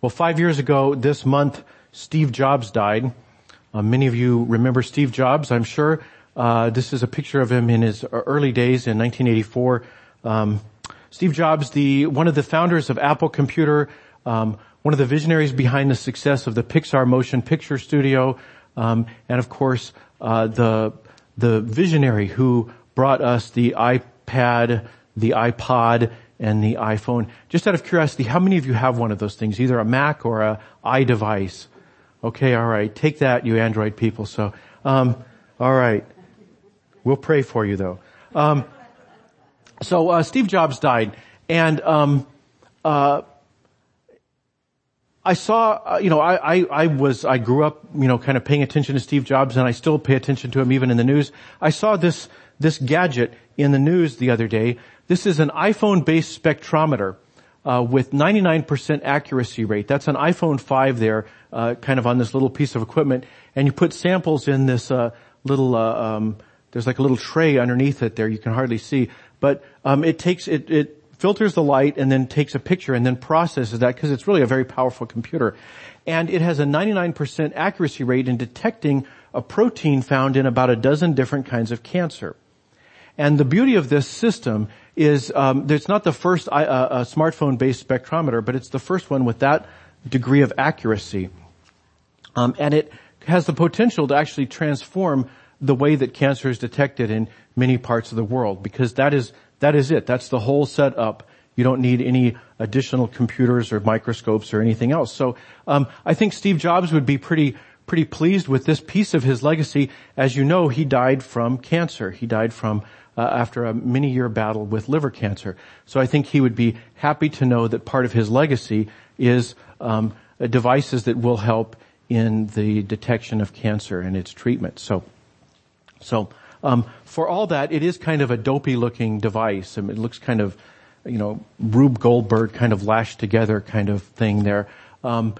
Well, five years ago this month, Steve Jobs died. Uh, many of you remember Steve Jobs, I'm sure. Uh, this is a picture of him in his early days in 1984. Um, Steve Jobs, the one of the founders of Apple Computer, um, one of the visionaries behind the success of the Pixar motion picture studio, um, and of course uh, the the visionary who brought us the iPad, the iPod, and the iPhone. Just out of curiosity, how many of you have one of those things, either a Mac or a iDevice? Okay, all right. Take that, you Android people. So, um, all right. We'll pray for you though. Um, so uh, Steve Jobs died, and um, uh, I saw, uh, you know, I, I, I, was, I grew up, you know, kind of paying attention to Steve Jobs, and I still pay attention to him even in the news. I saw this this gadget in the news the other day. This is an iPhone-based spectrometer. Uh, with 99% accuracy rate. That's an iPhone 5 there, uh, kind of on this little piece of equipment, and you put samples in this uh, little. Uh, um, there's like a little tray underneath it there. You can hardly see, but um, it takes it, it filters the light and then takes a picture and then processes that because it's really a very powerful computer, and it has a 99% accuracy rate in detecting a protein found in about a dozen different kinds of cancer. And the beauty of this system is um, it's not the first uh, uh, smartphone-based spectrometer, but it's the first one with that degree of accuracy. Um, and it has the potential to actually transform the way that cancer is detected in many parts of the world, because that is that is it. That's the whole setup. You don't need any additional computers or microscopes or anything else. So um, I think Steve Jobs would be pretty pretty pleased with this piece of his legacy. As you know, he died from cancer. He died from uh, after a many year battle with liver cancer. So I think he would be happy to know that part of his legacy is um, devices that will help in the detection of cancer and its treatment. So, so um, for all that, it is kind of a dopey looking device. I mean, it looks kind of, you know, Rube Goldberg kind of lashed together kind of thing there. Um,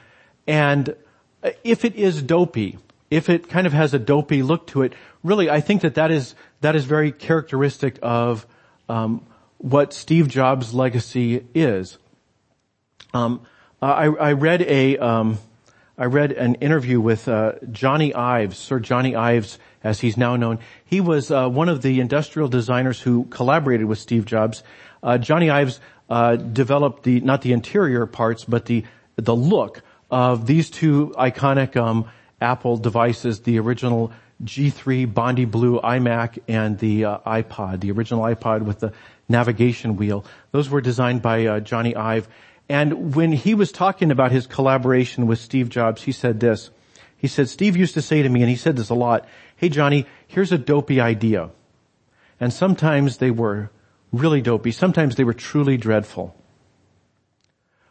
and if it is dopey, if it kind of has a dopey look to it, really, I think that that is that is very characteristic of um, what Steve Jobs' legacy is. Um, I, I, read a um, I read an interview with uh, Jony Ives, Sir Jony Ives, as he's now known. He was uh, one of the industrial designers who collaborated with Steve Jobs. Uh, Jony Ives uh, developed the not the interior parts, but the the look of these two iconic um, Apple devices, the original G3 Bondi Blue iMac and the uh, iPod, the original iPod with the navigation wheel. Those were designed by uh, Jony Ive. And when he was talking about his collaboration with Steve Jobs, he said this. He said, Steve used to say to me, and he said this a lot, hey Jony, here's a dopey idea. And sometimes they were really dopey. Sometimes they were truly dreadful.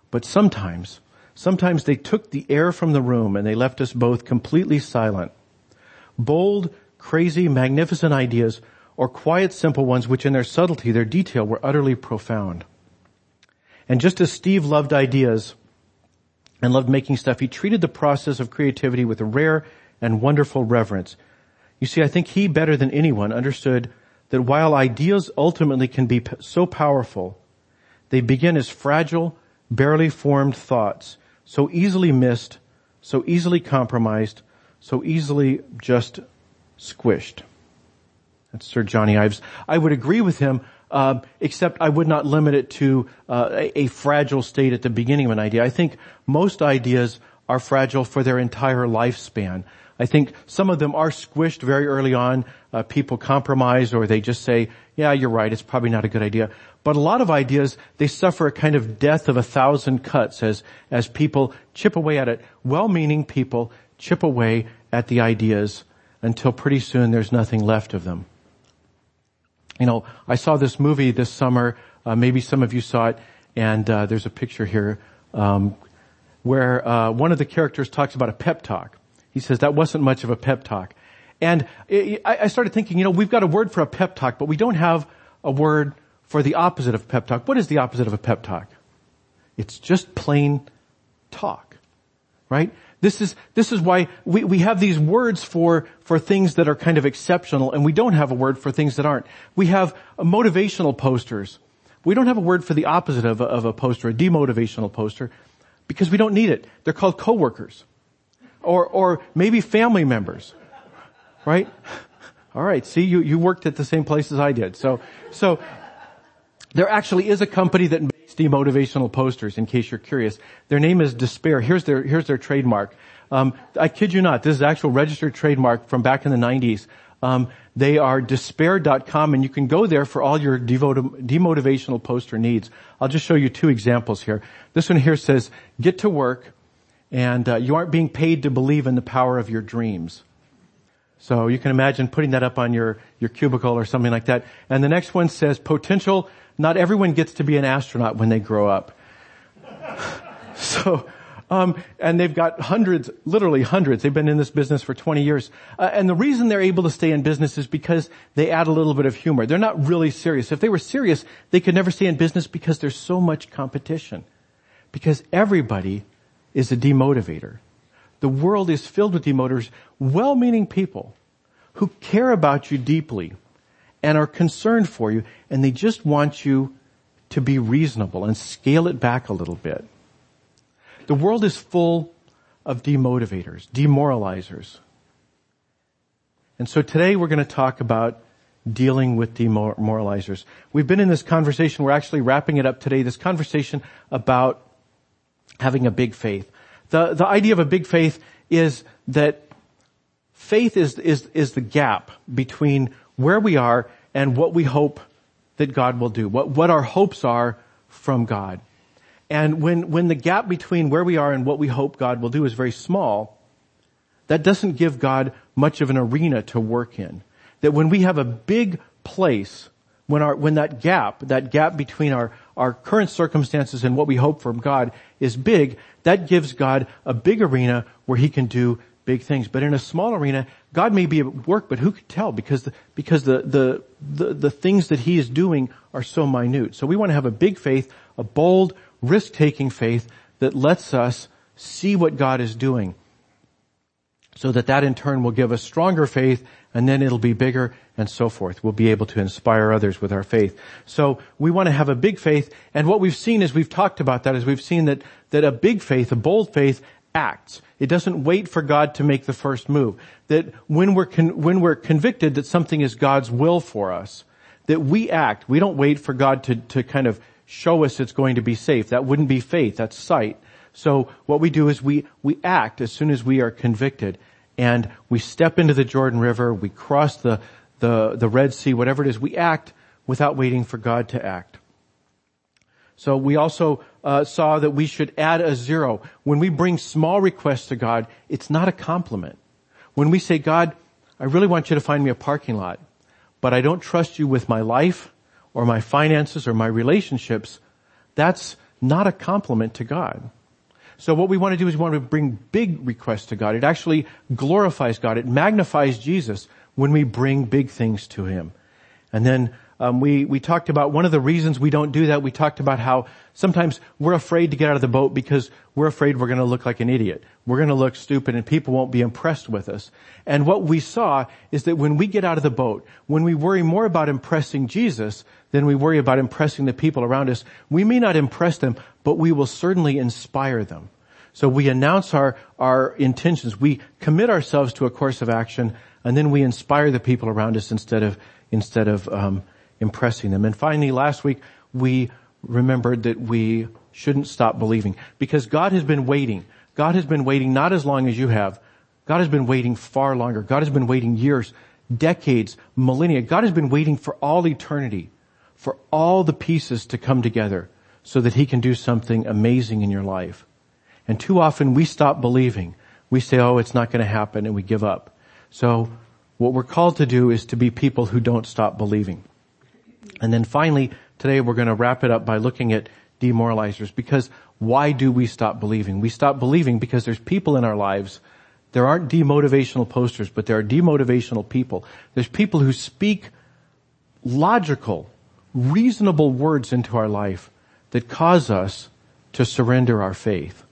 But sometimes Sometimes they took the air from the room and they left us both completely silent. Bold, crazy, magnificent ideas or quiet, simple ones which in their subtlety, their detail were utterly profound. And just as Steve loved ideas and loved making stuff, he treated the process of creativity with a rare and wonderful reverence. You see, I think he better than anyone understood that while ideas ultimately can be so powerful, they begin as fragile, barely formed thoughts so easily missed, so easily compromised, so easily just squished. That's Sir Jony Ives. I would agree with him, uh, except I would not limit it to uh, a, fragile state at the beginning of an idea. I think most ideas are fragile for their entire lifespan. I think some of them are squished very early on. Uh, people compromise or they just say, yeah, you're right, it's probably not a good idea. But a lot of ideas, they suffer a kind of death of a thousand cuts as, as people chip away at it. Well-meaning people chip away at the ideas until pretty soon there's nothing left of them. You know, I saw this movie this summer, uh, maybe some of you saw it, and uh, there's a picture here um, where uh, one of the characters talks about a pep talk. He says that wasn't much of a pep talk. And I started thinking, you know, we've got a word for a pep talk, but we don't have a word for the opposite of pep talk. What is the opposite of a pep talk? It's just plain talk, right? This is, this is why we, we have these words for, for things that are kind of exceptional and we don't have a word for things that aren't. We have motivational posters. We don't have a word for the opposite of a, of a poster, a demotivational poster. because we don't need it. They're called coworkers. Or, or maybe family members. Right? All right. See, you, you worked at the same place as I did. So, so there actually is a company that makes demotivational posters in case you're curious. Their name is Despair. Here's their, here's their trademark. Um, I kid you not. This is actual registered trademark from back in the 90s. Um, they are despair.com and you can go there for all your demotivational poster needs. I'll just show you two examples here. This one here says, get to work and uh, you aren't being paid to believe in the power of your dreams. So you can imagine putting that up on your, your cubicle or something like that. And the next one says, potential, not everyone gets to be an astronaut when they grow up. so, um, and they've got hundreds, literally hundreds. They've been in this business for 20 years. Uh, and the reason they're able to stay in business is because they add a little bit of humor. They're not really serious. If they were serious, they could never stay in business because there's so much competition. Because everybody is a demotivator. The world is filled with demotivators, well-meaning people who care about you deeply and are concerned for you and they just want you to be reasonable and scale it back a little bit. The world is full of demotivators, demoralizers. And so today we're going to talk about dealing with demoralizers. We've been in this conversation, we're actually wrapping it up today, this conversation about having a big faith. The, the idea of a big faith is that faith is, is, is the gap between where we are and what we hope that God will do, what, what our hopes are from God. And when, when the gap between where we are and what we hope God will do is very small, that doesn't give God much of an arena to work in. That when we have a big place, when our, when that gap, that gap between our, our current circumstances and what we hope from God is big, that gives God a big arena where He can do big things. But in a small arena, God may be at work, but who could tell? Because the, because the, the, the, the things that He is doing are so minute. So we want to have a big faith, a bold, risk-taking faith that lets us see what God is doing. So that that in turn will give us stronger faith and then it'll be bigger and so forth. We'll be able to inspire others with our faith. So we want to have a big faith and what we've seen is we've talked about that is we've seen that, that a big faith, a bold faith acts. It doesn't wait for God to make the first move. That when we're, con- when we're convicted that something is God's will for us, that we act. We don't wait for God to, to kind of show us it's going to be safe. That wouldn't be faith. That's sight. So what we do is we, we act as soon as we are convicted and we step into the Jordan River, we cross the, the, the Red Sea, whatever it is, we act without waiting for God to act. So we also uh, saw that we should add a zero. When we bring small requests to God, it's not a compliment. When we say, God, I really want you to find me a parking lot, but I don't trust you with my life, or my finances or my relationships, that's not a compliment to God. So what we want to do is we want to bring big requests to God. It actually glorifies God. It magnifies Jesus when we bring big things to Him. And then um, we we talked about one of the reasons we don't do that. We talked about how sometimes we're afraid to get out of the boat because we're afraid we're going to look like an idiot. We're going to look stupid, and people won't be impressed with us. And what we saw is that when we get out of the boat, when we worry more about impressing Jesus than we worry about impressing the people around us, we may not impress them, but we will certainly inspire them. So we announce our, our intentions. We commit ourselves to a course of action, and then we inspire the people around us instead of instead of um, impressing them. And finally, last week, we remembered that we shouldn't stop believing because God has been waiting. God has been waiting not as long as you have. God has been waiting far longer. God has been waiting years, decades, millennia. God has been waiting for all eternity, for all the pieces to come together so that he can do something amazing in your life. And too often we stop believing. We say, oh, it's not going to happen and we give up. So what we're called to do is to be people who don't stop believing. And then finally, today we're going to wrap it up by looking at demoralizers because why do we stop believing? We stop believing because there's people in our lives. There aren't demotivational posters, but there are demotivational people. There's people who speak logical, reasonable words into our life that cause us to surrender our faith.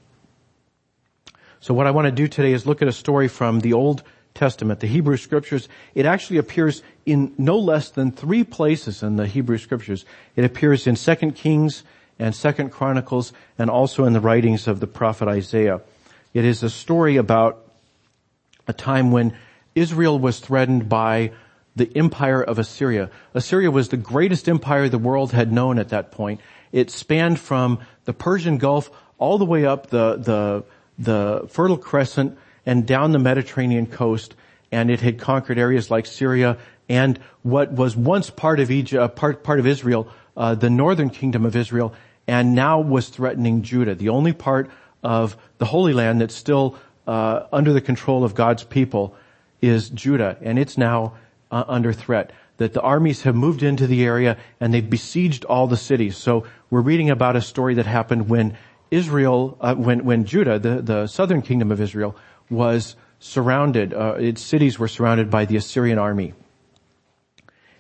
So what I want to do today is look at a story from the Old Testament, the Hebrew scriptures, it actually appears in no less than three places in the Hebrew scriptures. It appears in 2 Kings and Second Chronicles and also in the writings of the prophet Isaiah. It is a story about a time when Israel was threatened by the empire of Assyria. Assyria was the greatest empire the world had known at that point. It spanned from the Persian Gulf all the way up the, the, the Fertile Crescent and down the Mediterranean coast, and it had conquered areas like Syria and what was once part of Egypt, uh, part, part of Israel, uh, the northern kingdom of Israel, and now was threatening Judah, the only part of the Holy Land that's still uh, under the control of God's people is Judah, and it's now uh, under threat. That the armies have moved into the area and they've besieged all the cities. So we're reading about a story that happened when Israel, uh, when when Judah, the the southern kingdom of Israel, was surrounded. Uh, its cities were surrounded by the Assyrian army,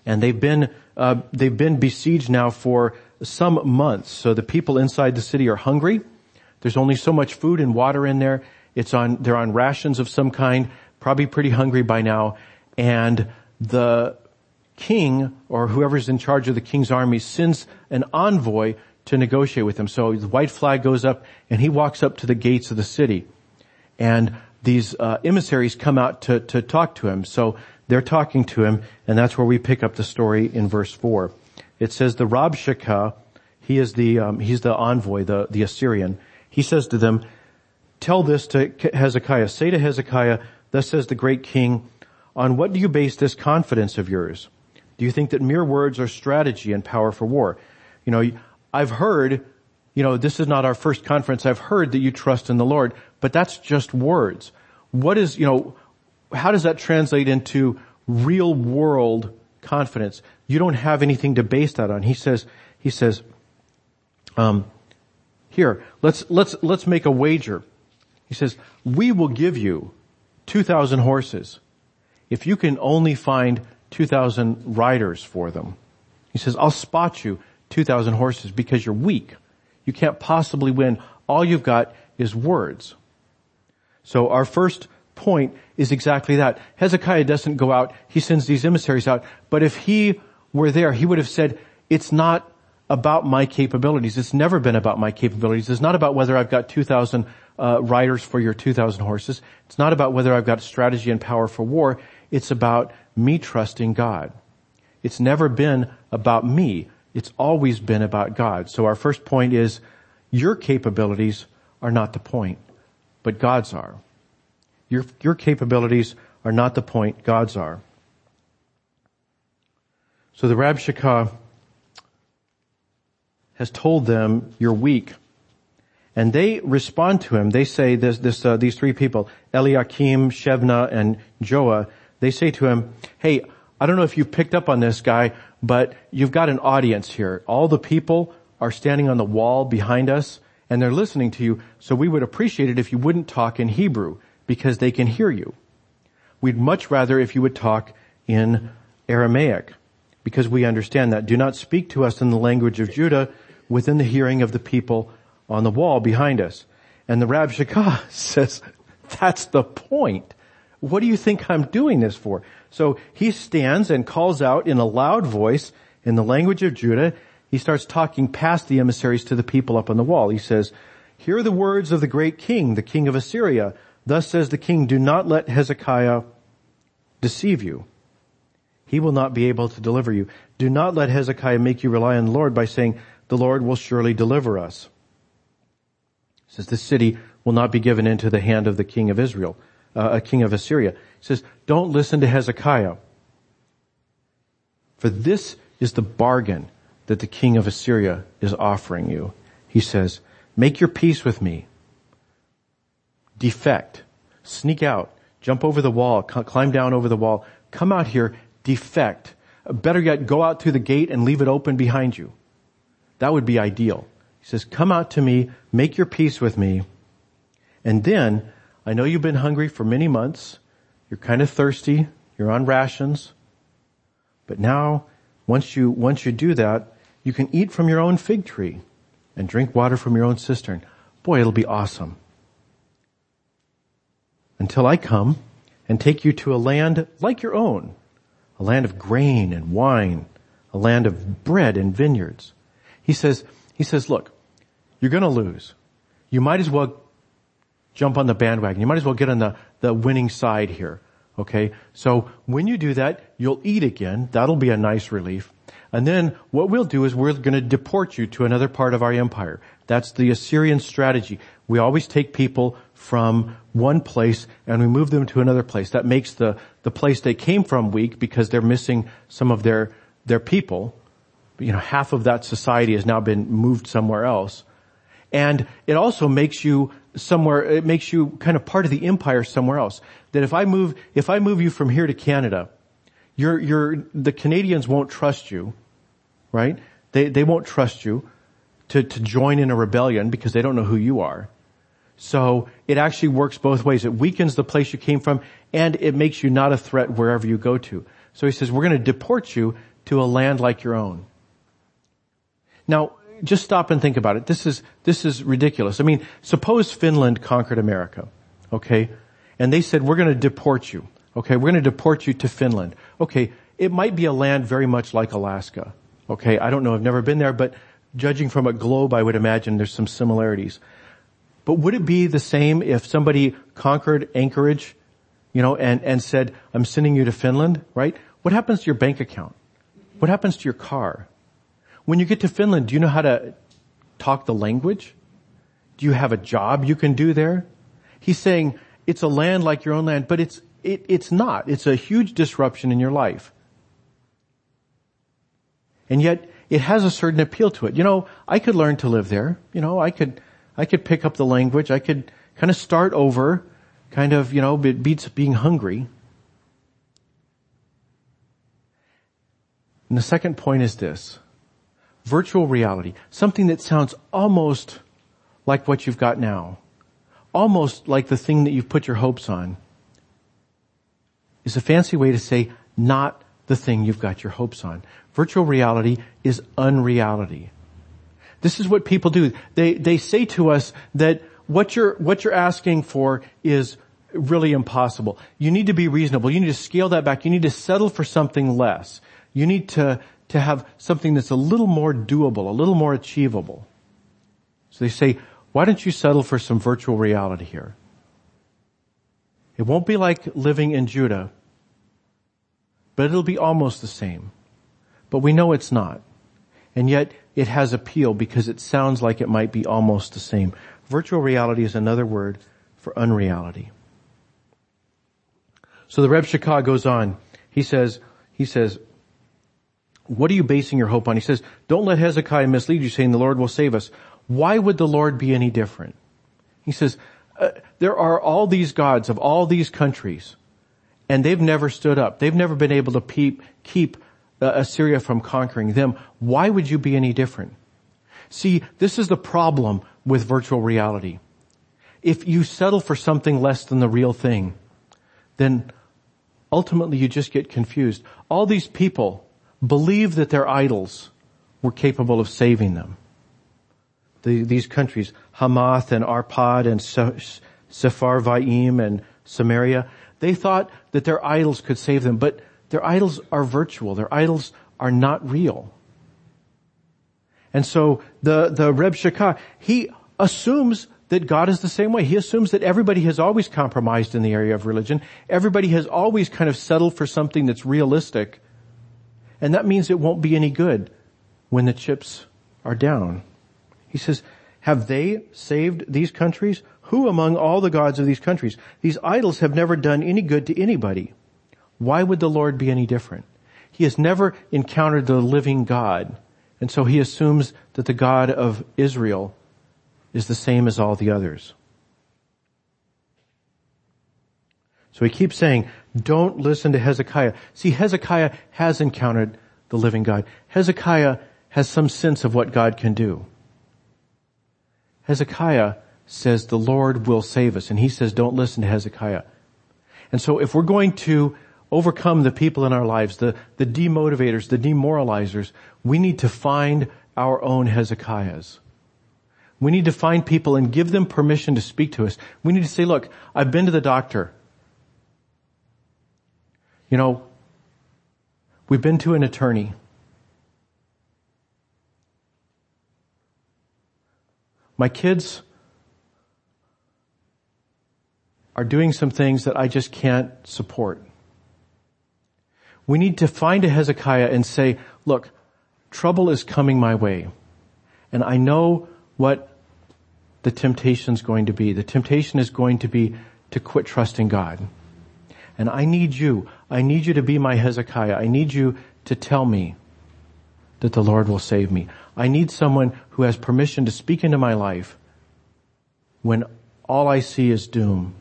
and they've been uh, they've been besieged now for some months. So the people inside the city are hungry. There's only so much food and water in there. It's on they're on rations of some kind, probably pretty hungry by now, and the king or whoever's in charge of the king's army sends an envoy to negotiate with him. So the white flag goes up and he walks up to the gates of the city. And these uh, emissaries come out to, to talk to him. So they're talking to him and that's where we pick up the story in verse four. It says the Rabshakeh, he is the, um, he's the envoy, the, the Assyrian. He says to them, tell this to Hezekiah. Say to Hezekiah, thus says the great king, on what do you base this confidence of yours? Do you think that mere words are strategy and power for war? You know, I've heard, you know, this is not our first conference. I've heard that you trust in the Lord, but that's just words. What is, you know, how does that translate into real world confidence? You don't have anything to base that on. He says, he says, um, here, let's, let's, let's make a wager. He says, we will give you 2,000 horses if you can only find 2,000 riders for them. He says, I'll spot you 2,000 horses because you're weak. You can't possibly win. All you've got is words. So our first point is exactly that. Hezekiah doesn't go out, he sends these emissaries out, but if he were there, he would have said, it's not about my capabilities. It's never been about my capabilities. It's not about whether I've got 2,000 uh, riders for your 2,000 horses. It's not about whether I've got strategy and power for war. It's about me trusting God. It's never been about me. It's always been about God. So our first point is your capabilities are not the point, but God's are. Your, your capabilities are not the point, God's are. So the Rabshakeh has told them, you're weak. And they respond to him. They say this, this, uh, these three people, Eliakim, Shebna, and Joah, they say to him, hey, I don't know if you've picked up on this guy, but you've got an audience here. All the people are standing on the wall behind us and they're listening to you. So we would appreciate it if you wouldn't talk in Hebrew because they can hear you. We'd much rather if you would talk in Aramaic because we understand that. Do not speak to us in the language of Judah within the hearing of the people on the wall behind us. And the Rabshakeh says, that's the point. What do you think I'm doing this for? So he stands and calls out in a loud voice in the language of Judah. He starts talking past the emissaries to the people up on the wall. He says, hear the words of the great king, the king of Assyria. Thus says the king, do not let Hezekiah deceive you. He will not be able to deliver you. Do not let Hezekiah make you rely on the Lord by saying, the Lord will surely deliver us. He says, this city will not be given into the hand of the king of Israel uh, a king of Assyria. He says, don't listen to Hezekiah. For this is the bargain that the king of Assyria is offering you. He says, make your peace with me. Defect. Sneak out. Jump over the wall. Climb down over the wall. Come out here. Defect. Better yet, go out through the gate and leave it open behind you. That would be ideal. He says, come out to me, make your peace with me, and then I know you've been hungry for many months. You're kind of thirsty. You're on rations. But now, once you, once you do that, you can eat from your own fig tree and drink water from your own cistern. Boy, it'll be awesome. Until I come and take you to a land like your own, a land of grain and wine, a land of bread and vineyards. He says, He says, look, you're gonna lose. You might as well jump on the bandwagon. You might as well get on the, the winning side here. Okay? So when you do that, you'll eat again. That'll be a nice relief. And then what we'll do is we're going to deport you to another part of our empire. That's the Assyrian strategy. We always take people from one place and we move them to another place. That makes the, the place they came from weak because they're missing some of their, their people. You know, half of that society has now been moved somewhere else. And it also makes you somewhere, it makes you kind of part of the empire somewhere else. That if I move, if I move you from here to Canada, you're, you're, the Canadians won't trust you, right? They, they won't trust you to, to join in a rebellion because they don't know who you are. So it actually works both ways. It weakens the place you came from and it makes you not a threat wherever you go to. So he says, we're going to deport you to a land like your own. Now, just stop and think about it. This is, this is ridiculous. I mean, suppose Finland conquered America, okay? And they said, we're to deport you. Okay, we're to deport you to Finland. Okay, it might be a land very much like Alaska. Okay, I don't know, I've never been there, but judging from a globe, I would imagine there's some similarities. But would it be the same if somebody conquered Anchorage, you know, and, and said, I'm sending you to Finland, right? What happens to your bank account? What happens to your car? When you get to Finland, do you know how to talk the language? Do you have a job you can do there? He's saying it's a land like your own land, but it's, it, it's not. It's a huge disruption in your life. And yet it has a certain appeal to it. You know, I could learn to live there. You know, I could, I could pick up the language. I could kind of start over, kind of, you know, it beats being hungry. And the second point is this virtual reality, something that sounds almost like what you've got now, almost like the thing that you've put your hopes on, is a fancy way to say not the thing you've got your hopes on. Virtual reality is unreality. This is what people do. They, they say to us that what you're, what you're asking for is really impossible. You need to be reasonable. You need to scale that back. You need to settle for something less. You need to, to have something that's a little more doable, a little more achievable. So they say, why don't you settle for some virtual reality here? It won't be like living in Judah, but it'll be almost the same. But we know it's not. And yet it has appeal because it sounds like it might be almost the same. Virtual reality is another word for unreality. So the Rabshakeh goes on. He says, he says, what are you basing your hope on? He says, don't let Hezekiah mislead you saying the Lord will save us. Why would the Lord be any different? He says, uh, there are all these gods of all these countries and they've never stood up. They've never been able to keep, keep uh, Assyria from conquering them. Why would you be any different? See, this is the problem with virtual reality. If you settle for something less than the real thing, then ultimately you just get confused. All these people believed that their idols were capable of saving them. The, these countries, Hamath and Arpad and Sepharvaim and Samaria, they thought that their idols could save them, but their idols are virtual. Their idols are not real. And so the, the Rabshakeh, he assumes that God is the same way. He assumes that everybody has always compromised in the area of religion. Everybody has always kind of settled for something that's realistic and that means it won't be any good when the chips are down. He says, have they saved these countries? Who among all the gods of these countries? These idols have never done any good to anybody. Why would the Lord be any different? He has never encountered the living God. And so he assumes that the God of Israel is the same as all the others. So he keeps saying, don't listen to Hezekiah. See, Hezekiah has encountered the living God. Hezekiah has some sense of what God can do. Hezekiah says the Lord will save us. And he says don't listen to Hezekiah. And so if we're going to overcome the people in our lives, the, the demotivators, the demoralizers, we need to find our own Hezekiahs. We need to find people and give them permission to speak to us. We need to say, look, I've been to the doctor. You know, we've been to an attorney. My kids are doing some things that I just can't support. We need to find a Hezekiah and say, look, trouble is coming my way. And I know what the temptation is going to be. The temptation is going to be to quit trusting God. And I need you. I need you to be my Hezekiah. I need you to tell me that the Lord will save me. I need someone who has permission to speak into my life when all I see is doom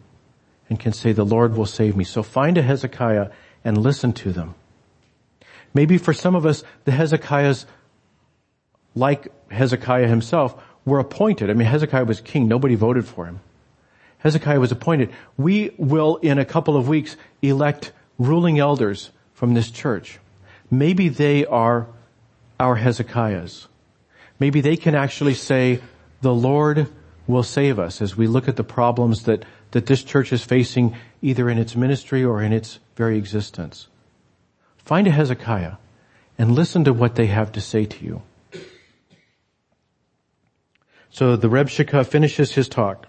and can say the Lord will save me. So find a Hezekiah and listen to them. Maybe for some of us, the Hezekiahs, like Hezekiah himself, were appointed. I mean, Hezekiah was king. Nobody voted for him. Hezekiah was appointed. We will, in a couple of weeks, elect ruling elders from this church. Maybe they are our Hezekiahs. Maybe they can actually say, the Lord will save us as we look at the problems that, that this church is facing either in its ministry or in its very existence. Find a Hezekiah and listen to what they have to say to you. So the Rabshakeh finishes his talk.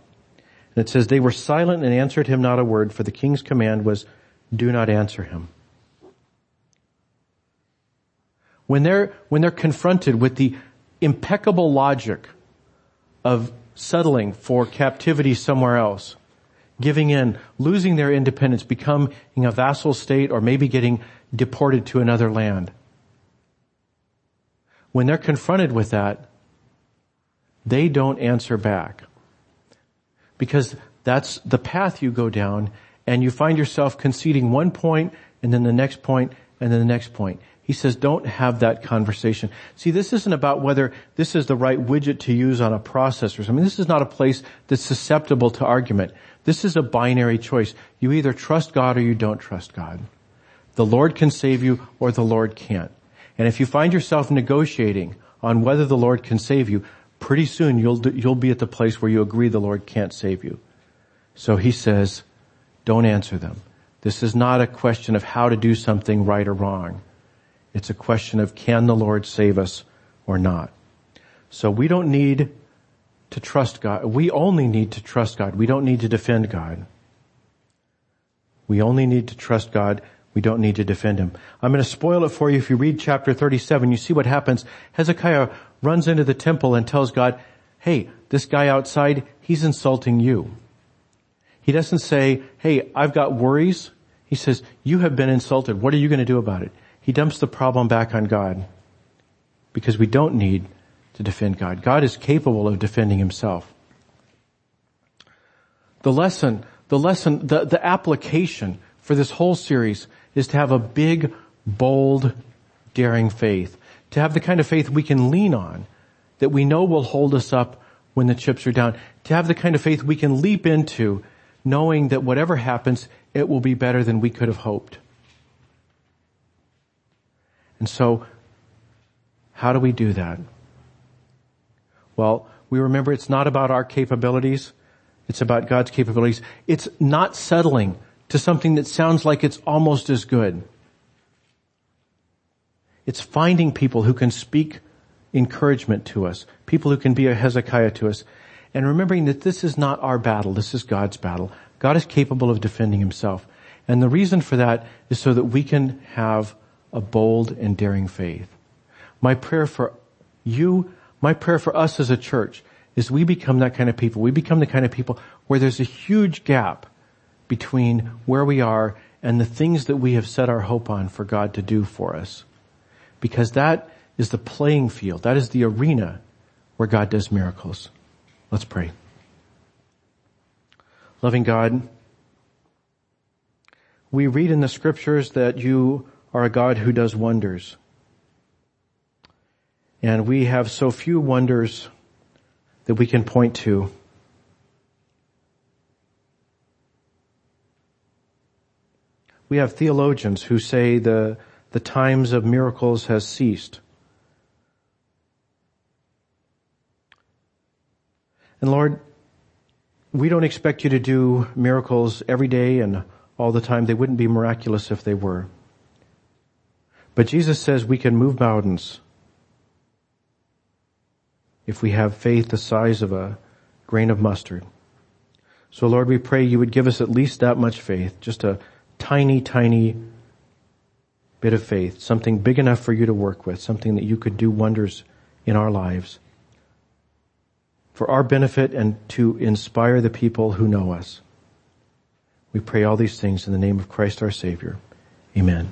And it says, they were silent and answered him not a word, for the king's command was, do not answer him. When they're, when they're confronted with the impeccable logic of settling for captivity somewhere else, giving in, losing their independence, becoming a vassal state, or maybe getting deported to another land. When they're confronted with that, they don't answer back. Because that's the path you go down and you find yourself conceding one point and then the next point and then the next point. He says don't have that conversation. See, this isn't about whether this is the right widget to use on a processor. I mean, this is not a place that's susceptible to argument. This is a binary choice. You either trust God or you don't trust God. The Lord can save you or the Lord can't. And if you find yourself negotiating on whether the Lord can save you, pretty soon you'll, you'll be at the place where you agree the Lord can't save you. So he says, don't answer them. This is not a question of how to do something right or wrong. It's a question of can the Lord save us or not. So we don't need to trust God. We only need to trust God. We don't need to defend God. We only need to trust God. We don't need to defend Him. I'm going to spoil it for you. If you read chapter 37, you see what happens. Hezekiah runs into the temple and tells God, hey, this guy outside, he's insulting you. He doesn't say, hey, I've got worries. He says, you have been insulted. What are you going to do about it? He dumps the problem back on God because we don't need to defend God. God is capable of defending himself. The lesson, the lesson, the, the application for this whole series is to have a big, bold, daring faith. To have the kind of faith we can lean on that we know will hold us up when the chips are down. To have the kind of faith we can leap into knowing that whatever happens, it will be better than we could have hoped. And so, how do we do that? Well, we remember it's not about our capabilities. It's about God's capabilities. It's not settling to something that sounds like it's almost as good. It's finding people who can speak encouragement to us, people who can be a Hezekiah to us, and remembering that this is not our battle, this is God's battle. God is capable of defending himself. And the reason for that is so that we can have a bold and daring faith. My prayer for you, my prayer for us as a church is we become that kind of people. We become the kind of people where there's a huge gap between where we are and the things that we have set our hope on for God to do for us. Because that is the playing field. That is the arena where God does miracles. Let's pray. Loving God, we read in the scriptures that you are a God who does wonders. And we have so few wonders that we can point to. We have theologians who say the, the times of miracles has ceased. And Lord, we don't expect you to do miracles every day and all the time. They wouldn't be miraculous if they were. But Jesus says we can move mountains. if we have faith the size of a grain of mustard. So Lord, we pray you would give us at least that much faith, just a tiny, tiny bit of faith, something big enough for you to work with, something that you could do wonders in our lives for our benefit and to inspire the people who know us. We pray all these things in the name of Christ our Savior. Amen.